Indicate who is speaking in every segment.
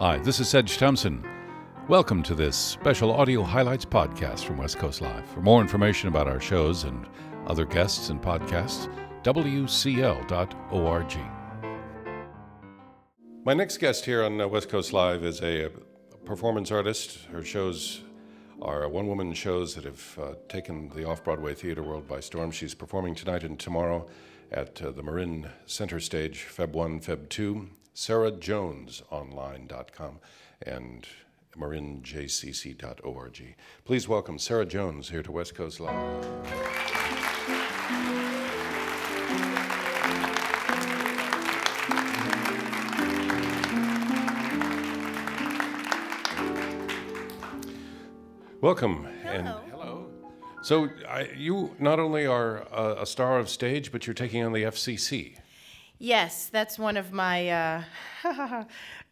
Speaker 1: Hi, this is Sedge Thompson. Welcome to this special audio highlights podcast from West Coast Live. For more information about our shows and other guests and podcasts, wcl.org. My next guest here on uh, West Coast Live is a, performance artist. Her shows are one woman shows that have uh, taken the off Broadway theater world by storm. She's performing tonight and tomorrow at uh, the Marin Center Stage, Feb 1, Feb 2, sarahjonesonline.com and marinjcc.org. Please welcome Sarah Jones here to West Coast Live. Welcome and hello. So I, you not only are a, a star of stage, but you're taking on the FCC.
Speaker 2: Yes, that's one of my uh,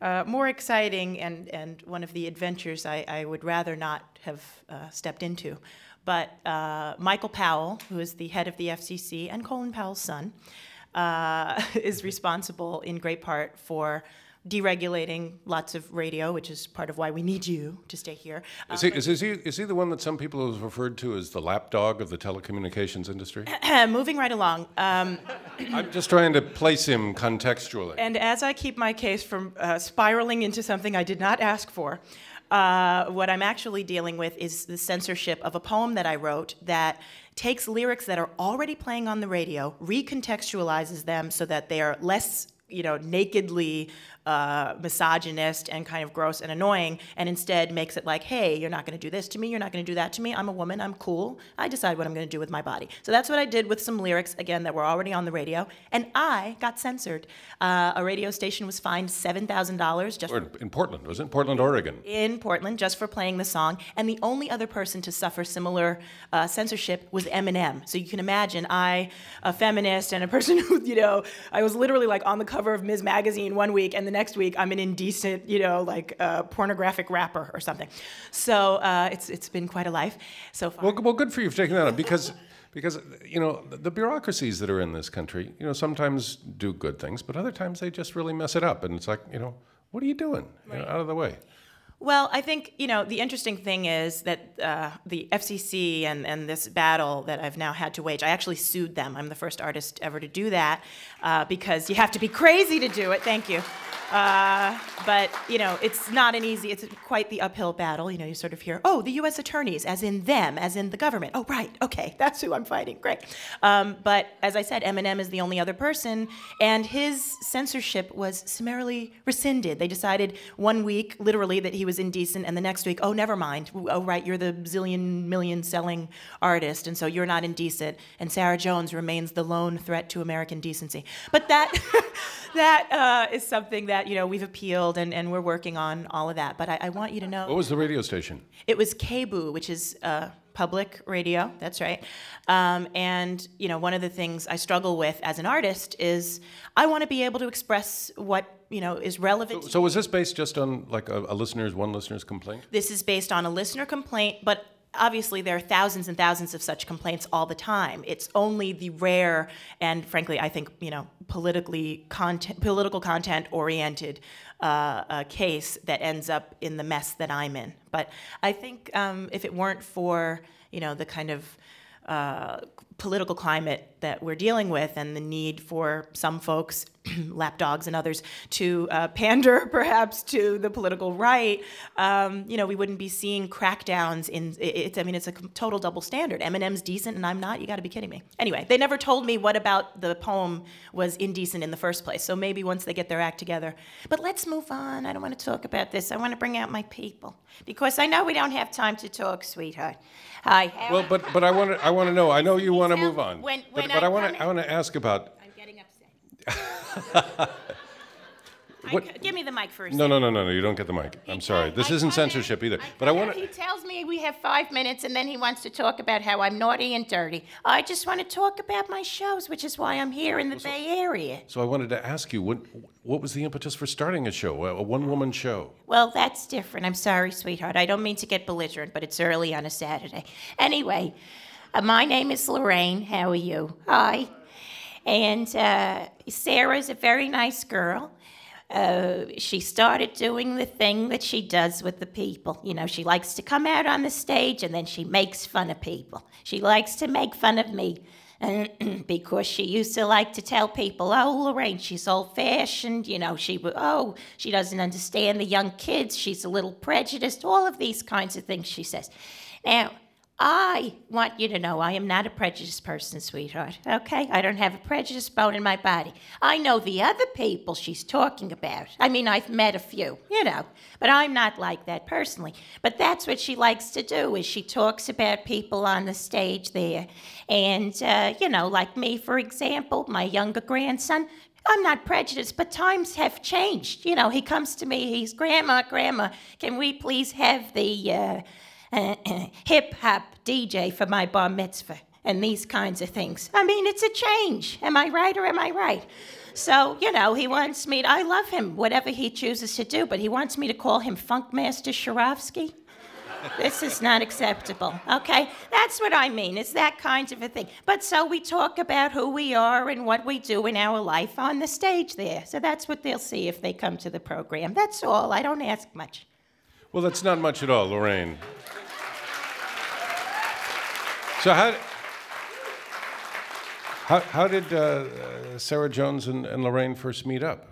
Speaker 2: uh, more exciting and, and one of the adventures I, I would rather not have uh, stepped into. But uh, Michael Powell, who is the head of the FCC and Colin Powell's son, uh, is responsible in great part for deregulating lots of radio, which is part of why we need you to stay here.
Speaker 1: Is he, is, is he, is he the one that some people have referred to as the lapdog of the telecommunications industry?
Speaker 2: Moving right along. Um,
Speaker 1: I'm just trying to place him contextually.
Speaker 2: And as I keep my case from uh, spiraling into something I did not ask for, uh, what I'm actually dealing with is the censorship of a poem that I wrote that takes lyrics that are already playing on the radio, recontextualizes them so that they are less you know, nakedly uh, misogynist and kind of gross and annoying, and instead makes it like, hey, you're not going to do this to me, you're not going to do that to me. I'm a woman, I'm cool. I decide what I'm going to do with my body. So that's what I did with some lyrics, again, that were already on the radio, and I got censored. Uh, a radio station was fined $7,000 just
Speaker 1: or in Portland, was it? Portland, Oregon.
Speaker 2: In Portland, just for playing the song. And the only other person to suffer similar uh, censorship was Eminem. So you can imagine, I, a feminist and a person who, you know, I was literally like on the cover of Ms. Magazine one week, and the next week I'm an indecent, you know, like uh, pornographic rapper or something. So uh, it's it's been quite a life so far.
Speaker 1: Well, well, good for you for taking that on because. Because you know the bureaucracies that are in this country, you know, sometimes do good things, but other times they just really mess it up, and it's like, you know, what are you doing? You know, out of the way.
Speaker 2: Well, I think you know the interesting thing is that uh, the FCC and, and this battle that I've now had to wage. I actually sued them. I'm the first artist ever to do that uh, because you have to be crazy to do it. Thank you. Uh, but you know, it's not an easy. It's quite the uphill battle. You know, you sort of hear, "Oh, the U.S. attorneys, as in them, as in the government." Oh, right, okay, that's who I'm fighting. Great. Um, but as I said, Eminem is the only other person, and his censorship was summarily rescinded. They decided one week, literally, that he was indecent, and the next week, oh, never mind. Oh, right, you're the zillion million selling artist, and so you're not indecent. And Sarah Jones remains the lone threat to American decency. But that that uh, is something that you know we've appealed and, and we're working on all of that. But I, I want you to know
Speaker 1: What was the radio station?
Speaker 2: it was KBOO, which is uh, public radio. That's right. Um, and you know, one of the things I struggle with as an artist is I want to be able to express what you know is relevant.
Speaker 1: So was this based just on like a, a listener's one listener's complaint?
Speaker 2: This is based on a listener complaint, but obviously there are thousands and thousands of such complaints all the time. It's only the rare and frankly, I think you know, politically content, political content oriented uh, uh, case that ends up in the mess that I'm in. But I think um, if it weren't for you know the kind of uh, political climate that we're dealing with and the need for some folks, lapdogs and others, to uh, pander perhaps to the political right, um, you know, we wouldn't be seeing crackdowns in, it's, I mean, it's a total double standard. Eminem's decent and I'm not, you gotta be kidding me. Anyway, they never told me what about the poem was indecent in the first place, so maybe once they get their act together. But let's move on, I don't wanna talk about this, I wanna bring out my people. Because I know we don't have time to talk, sweetheart. Hi.
Speaker 1: Well, but but I want to I want to know. I know you want to move on.
Speaker 2: when-
Speaker 1: but
Speaker 2: when
Speaker 1: but
Speaker 2: I
Speaker 1: I want to I want to ask about.
Speaker 2: I'm getting upset.
Speaker 1: What-
Speaker 2: c- give me the mic first.
Speaker 1: No, no, no, no, no. You don't get the mic. I'm sorry. This
Speaker 3: I
Speaker 1: isn't
Speaker 3: come in-
Speaker 1: censorship either.
Speaker 3: I
Speaker 1: But I want
Speaker 3: in, He tells me we have five minutes, and then he wants to talk about how I'm naughty and dirty. I just want to talk about my shows, which is why I'm here in the Bay Area.
Speaker 1: So I wanted to ask you what what was the impetus for starting a show, a, a one woman show?
Speaker 3: Well, that's different. I'm sorry, sweetheart. I don't mean to get belligerent, but it's early on a Saturday. Anyway, uh, my name is Lorraine. How are you? Hi. And uh, Sarah's a very nice girl. uh, she started doing the thing that she does with the people. You know, she likes to come out on the stage and then she makes fun of people. She likes to make fun of me because she used to like to tell people, oh, Lorraine, she's old fashioned, you know, she, oh, she doesn't understand the young kids, she's a little prejudiced, all of these kinds of things she says. Now, I want you to know I am not a prejudiced person, sweetheart. Okay? I don't have a prejudice bone in my body. I know the other people she's talking about. I mean, I've met a few, you know, but I'm not like that personally. But that's what she likes to do is she talks about people on the stage there. And uh, you know, like me for example, my younger grandson, I'm not prejudiced, but times have changed. You know, he comes to me, he's, Grandma, Grandma, can we please have the uh, hip hop DJ for my bar mitzvah and these kinds of things. I mean, it's a change. Am I right or am I right? So, you know, he wants me, to, I love him, whatever he chooses to do, but he wants me to call him Funkmaster Sharovsky. this is not acceptable, okay? That's what I mean. It's that kind of a thing. But so we talk about who we are and what we do in our life on the stage there. So that's what they'll see if they come to the program. That's all. I don't ask much.
Speaker 1: Well, that's not much at all, Lorraine. So how, how, how did uh, Sarah Jones and, and Lorraine first meet up?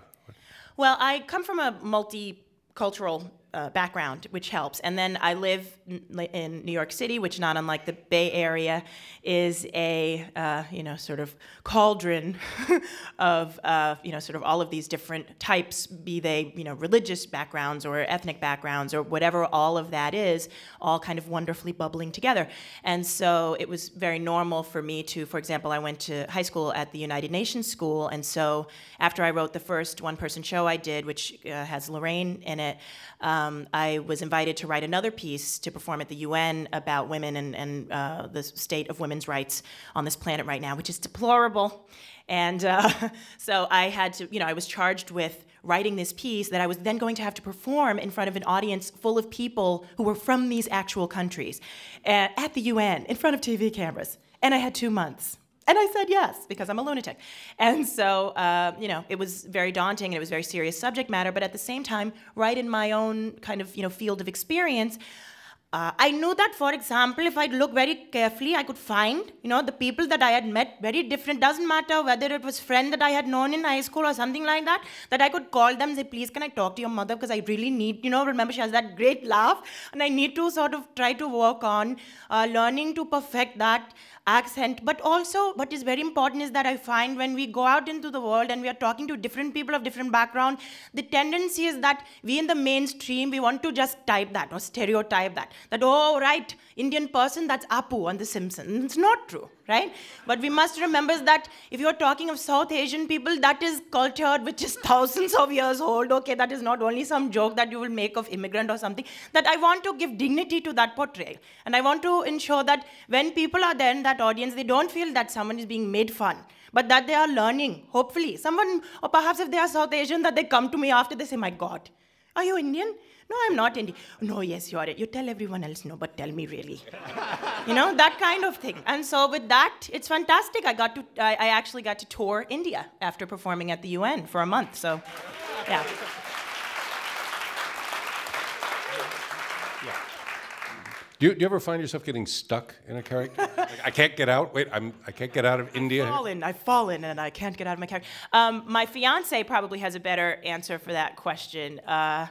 Speaker 2: Well, I come from a multicultural uh, background, which helps. And then I live in New York City, which, not unlike the Bay Area, is a uh, you know sort of cauldron of uh, you know sort of all of these different types, be they you know religious backgrounds or ethnic backgrounds or whatever all of that is, all kind of wonderfully bubbling together. And so it was very normal for me to, for example, I went to high school at the United Nations School, and so after I wrote the first one-person show I did, which uh, has Lorraine in it I was invited to write another piece to perform at the UN about women and, and uh, the state of women's rights on this planet right now, which is deplorable. And uh, so I had to, you know, I was charged with writing this piece that I was then going to have to perform in front of an audience full of people who were from these actual countries uh, at the UN in front of TV cameras. And I had two months. And I said yes because I'm a lunatic. And so, uh, you know, it was very daunting and it was very serious subject matter. But at the same time, right in my own kind of, you know, field of experience, uh, I knew that, for example, if I look very carefully, I could find, you know, the people that I had met very different. Doesn't matter whether it was friend that I had known in high school or something like that. That I could call them, say, please, can I talk to your mother because I really need, you know, remember she has that great laugh, and I need to sort of try to work on uh, learning to perfect that accent. But also, what is very important is that I find when we go out into the world and we are talking to different people of different background, the tendency is that we in the mainstream, we want to just type that or stereotype that. That, oh, right, Indian person, that's Apu on The Simpsons. It's not true right? But we must remember that if you're talking of South Asian people, that is culture which is thousands of years old. Okay, that is not only some joke that you will make of immigrant or something. That I want to give dignity to that portrayal. And I want to ensure that when people are there in that audience, they don't feel that someone is being made fun but that they are learning, hopefully. Someone, or perhaps if they are South Asian, that they come to me after they say, My God, are you Indian? No, I'm not Indian. No, yes, you are. You tell everyone else no, but tell me really. you know, that kind of thing. And so with that, it's fantastic. I got to, I, I actually got to tour India after performing at the UN for a month. So, yeah.
Speaker 1: Do you, do you, ever find yourself getting stuck in a character? like, I can't get out. Wait, I'm, I can't get out of India.
Speaker 2: I've fallen. I've fallen, and I can't get out of my character. Um, my fiance probably has a better answer for that question. Uh,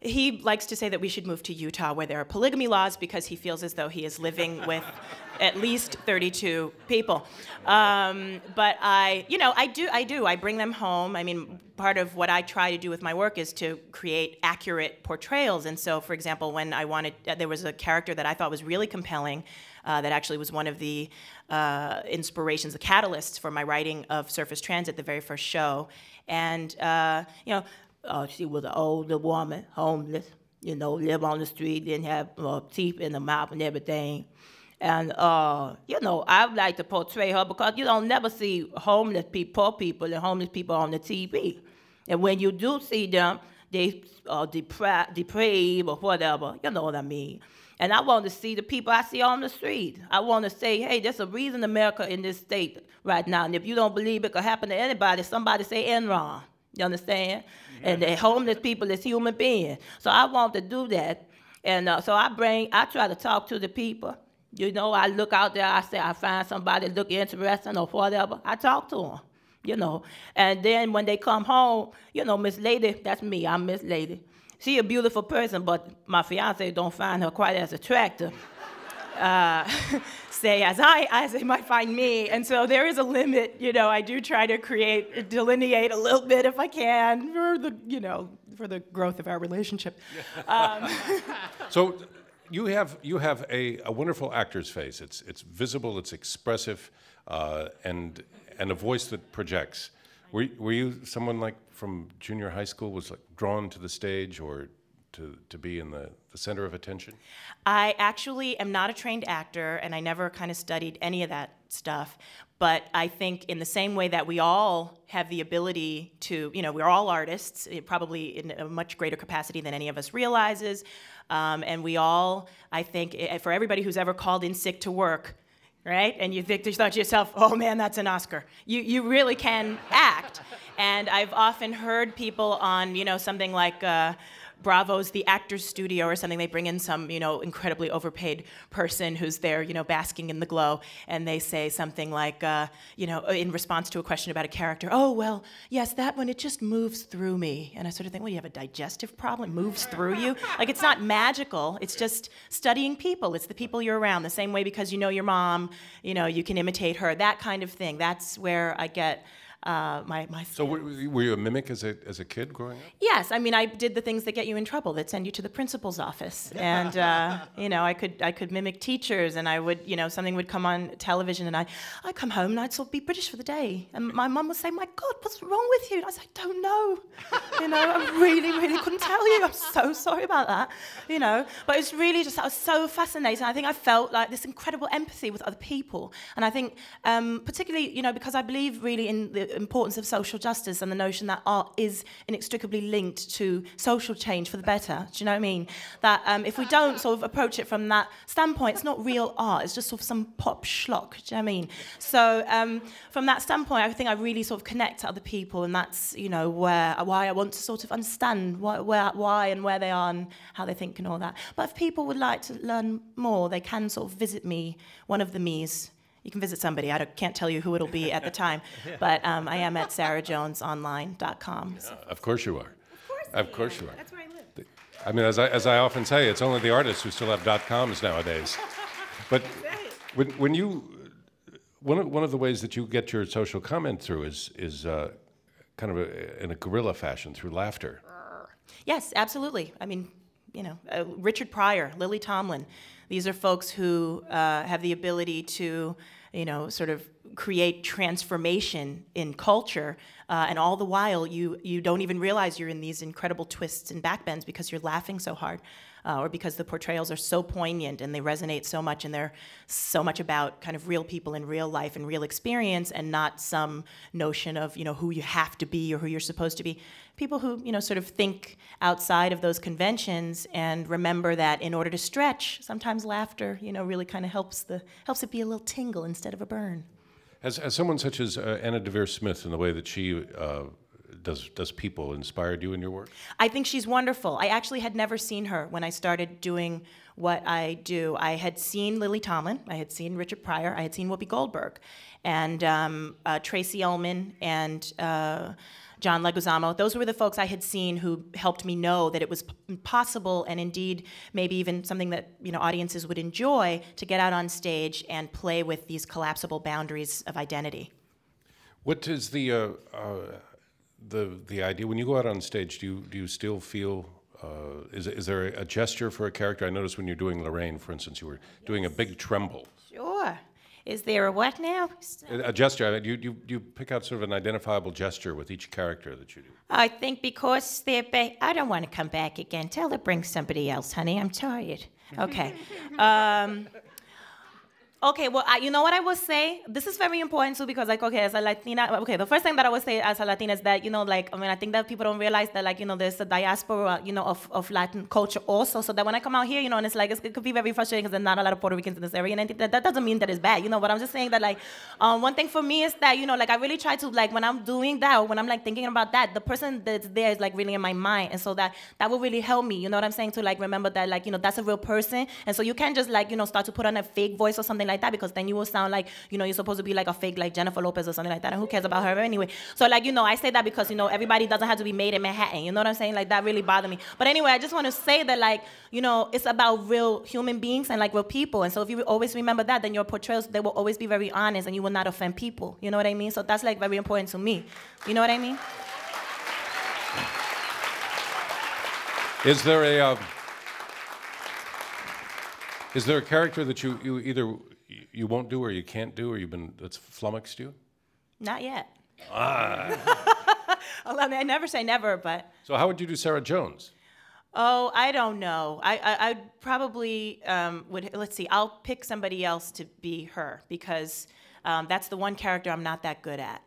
Speaker 2: he likes to say that we should move to Utah where there are polygamy laws because he feels as though he is living with at least 32 people. Um, but I, you know, I do, I do. I bring them home. I mean, part of what I try to do with my work is to create accurate portrayals. And so, for example, when I wanted, uh, there was a character that I thought was really compelling. Uh, that actually was one of the uh, inspirations, the catalysts for my writing of Surface Transit, the very first show. And, uh, you know, uh, she was an older woman, homeless, you know, live on the street, didn't have uh, teeth in the mouth and everything. And, uh, you know, I would like to portray her because you don't never see homeless people, poor people, and homeless people on the TV. And when you do see them, they are depra- depraved or whatever, you know what I mean. And I want to see the people I see on the street. I want to say, hey, there's a reason America in this state right now. And if you don't believe it could happen to anybody, somebody say Enron.
Speaker 3: You understand? And the homeless people is human beings. So I want to do that. And uh, so I bring, I try to talk to the people. You know, I look out there, I say, I find somebody look interesting or whatever. I talk to them, you know. And then when they come home, you know, Miss Lady, that's me, I'm Miss Lady. She a beautiful person, but my fiance don't find her quite as attractive. Uh, say as I as they might find me, and so there is a limit. You know, I do try to create delineate a little bit if I can for the you know for the growth of our relationship. Um,
Speaker 1: So you have you have a, a wonderful actor's face. It's it's visible, it's expressive, uh, and and a voice that projects. Were, were you someone like from junior high school was like drawn to the stage or to, to be in the, the center of attention?
Speaker 2: I actually am not a trained actor, and I never kind of studied any of that stuff. But I think, in the same way that we all have the ability to, you know, we're all artists, probably in a much greater capacity than any of us realizes. Um, and we all, I think, eh, for everybody who's ever called in sick to work, right? And you think you thought to yourself, oh man, that's an Oscar. You, you really can act. And I've often heard people on, you know, something like, uh, Bravo's The Actors Studio or something. They bring in some, you know, incredibly overpaid person who's there, you know, basking in the glow, and they say something like, uh, you know, in response to a question about a character, oh, well, yes, that one, it just moves through me. And I sort of think, well, you have a digestive problem, it moves through you. Like, it's not magical, it's just studying people. It's the people you're around, the same way because you know your mom, you know, you can imitate her, that kind of thing. That's where I get uh, my, my
Speaker 1: So were, were you a mimic as a, as a kid growing up?
Speaker 2: Yes, I mean I did the things that get you in trouble, that send you to the principal's office, and uh, you know I could I could mimic teachers, and I would you know something would come on television, and I I come home and I'd sort of be British for the day, and my mum would say, "My God, what's wrong with you?" And I was like, don't know, you know, I really really couldn't tell you. I'm so sorry about that, you know." But it's really just I was so fascinating. I think I felt like this incredible empathy with other people, and I think um, particularly you know because I believe really in the importance of social justice and the notion that art is inextricably linked to social change for the better. Do you know what I mean? That um, if we don't sort of approach it from that standpoint, it's not real art. It's just sort of some pop schlock. Do you know what I mean? So um, from that standpoint, I think I really sort of connect to other people, and that's you know where why I want to sort of understand why, where, why and where they are and how they think and all that. But if people would like to learn more, they can sort of visit me, one of the me's you can visit somebody. I don't- can't tell you who it'll be at the time, but um, I am at sarahjonesonline.com. So.
Speaker 1: Of course you are. Of course you are.
Speaker 2: That's where I live.
Speaker 1: I mean, as I, as I often say, it's only the artists who still have dot coms nowadays. But when, when you, one of, one of the ways that you get your social comment through is, is uh, kind of a, in a guerrilla fashion through laughter.
Speaker 2: Yes, absolutely. I mean, you know, uh, Richard Pryor, Lily Tomlin. These are folks who uh, have the ability to, you know, sort of create transformation in culture, uh, and all the while you you don't even realize you're in these incredible twists and backbends because you're laughing so hard, uh, or because the portrayals are so poignant and they resonate so much, and they're so much about kind of real people in real life and real experience, and not some notion of you know who you have to be or who you're supposed to be. People who you know sort of think outside of those conventions and remember that in order to stretch sometimes laughter you know really kind of helps the helps it be a little tingle instead of a burn.
Speaker 1: As, has someone such as uh, Anna Deavere Smith in the way that she uh, does, does people inspired you in your work?
Speaker 2: i think she's wonderful i actually had never seen her when i started doing what i do i had seen lily tomlin i had seen richard pryor i had seen whoopi goldberg and um, uh, tracey ullman and uh, John Leguizamo. Those were the folks I had seen who helped me know that it was p- possible, and indeed maybe even something that you know audiences would enjoy to get out on stage and play with these collapsible boundaries of identity.
Speaker 1: What is the, uh, uh, the, the idea, when you go out on stage, do you, do you still feel, uh, is, is there a gesture for a character? I noticed when you're doing Lorraine, for instance, you were doing a big tremble.
Speaker 3: Sure. Is there a what now?
Speaker 1: A a gesture, I mean, you, you, you pick out sort of an identifiable gesture with each character that you do.
Speaker 3: I think because they're ba- I don't want to come back again. Tell her bring somebody else, honey. I'm tired.
Speaker 2: Okay. Um, Okay, well, I, you know what I would say? This is very important too because, like, okay, as a Latina, okay, the first thing that I would say as a Latina is that, you know, like, I mean, I think that people don't realize that, like, you know, there's a diaspora, you know, of, of Latin culture also. So that when I come out here, you know, and it's like, it's, it could be very frustrating because there's not a lot of Puerto Ricans in this area. And I think that, that doesn't mean that it's bad, you know, but I'm just saying that, like, um, one thing for me is that, you know, like, I really try to, like, when I'm doing that or when I'm, like, thinking about that, the person that's there is, like, really in my mind. And so that, that will really help me, you know what I'm saying? To, like, remember that, like, you know, that's a real person. And so you can't just, like, you know, start to put on a fake voice or something like that because then you will sound like, you know, you're supposed to be like a fake like Jennifer Lopez or something like that. And who cares about her anyway? So like, you know, I say that because, you know, everybody doesn't have to be made in Manhattan. You know what I'm saying? Like that really bothered me. But anyway, I just want to say that like, you know, it's about real human beings and like real people. And so if you always remember that, then your portrayals, they will always be very honest and you will not offend people. You know what I mean? So that's like very important to me. You know what I mean?
Speaker 1: Is there a uh, is there a character that you, you either you won't do or you can't do or you've been that's flummoxed you?
Speaker 2: Not yet. Ah. I mean, I never say never, but.
Speaker 1: So how would you do Sarah Jones?
Speaker 2: Oh, I don't know. I I I'd probably um, would. Let's see. I'll pick somebody else to be her because um, that's the one character I'm not that good at.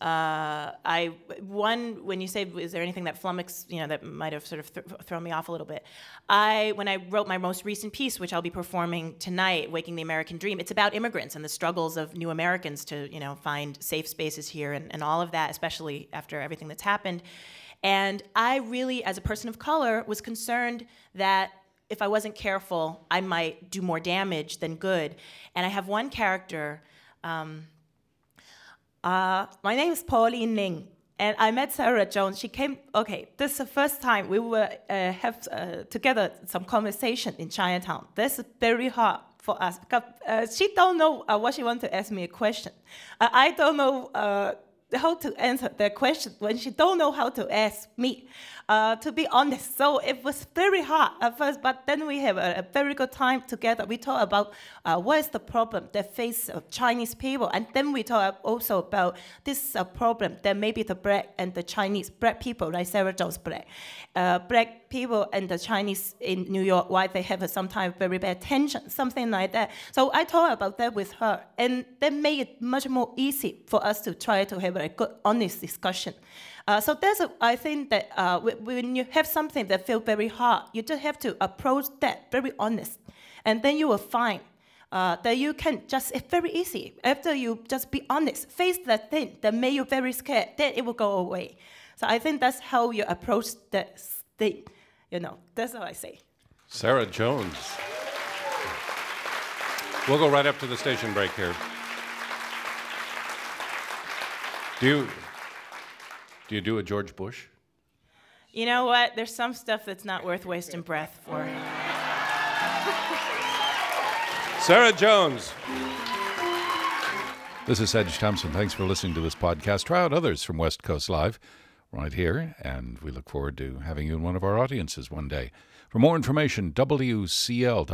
Speaker 2: Uh, I one when you say is there anything that flummoxed you know that might have sort of th- thrown me off a little bit. I when I wrote my most recent piece, which I'll be performing tonight, "Waking the American Dream," it's about immigrants and the struggles of new Americans to you know find safe spaces here and, and all of that, especially after everything that's happened. And I really, as a person of color, was concerned that if I wasn't careful, I might do more damage than good. And I have one character. Um, uh, my name is Pauline Ning, and I met Sarah Jones. She came. Okay, this is the first time we were uh, have uh, together some conversation in Chinatown. This is very hard for us because uh, she don't know uh, what she want to ask me a question. Uh, I don't know how to answer that question when she don't know how to ask me. Uh, to be honest, so it was very hard at first, but then we have a, a very good time together. We talk about uh, what is the problem that face Chinese people, and then we talk also about this uh, problem that maybe the black and the Chinese black people, like Sarah Jones black, uh, black people and the Chinese in New York, why they have sometimes very bad tension, something like that. So I talk about that with her, and that made it much more easy for us to try to have a good, honest discussion. Uh, so that's I think that uh, when you have something that feels very hard, you just have to approach that very honest, and then you will find uh, that you can just it's very easy after you just be honest, face that thing that made you very scared, then it will go away. So I think that's how you approach that thing. You know, that's what I say.
Speaker 1: Sarah Jones. We'll go right up to the station break here. Do you do you do a George Bush?
Speaker 2: You know what? There's some stuff that's not worth wasting breath for.
Speaker 1: Sarah Jones. This is Sedge Thompson. Thanks for listening to this podcast. Try out others from West Coast Live right here, and we look forward to having you in one of our audiences one day. For more information, wcl.org.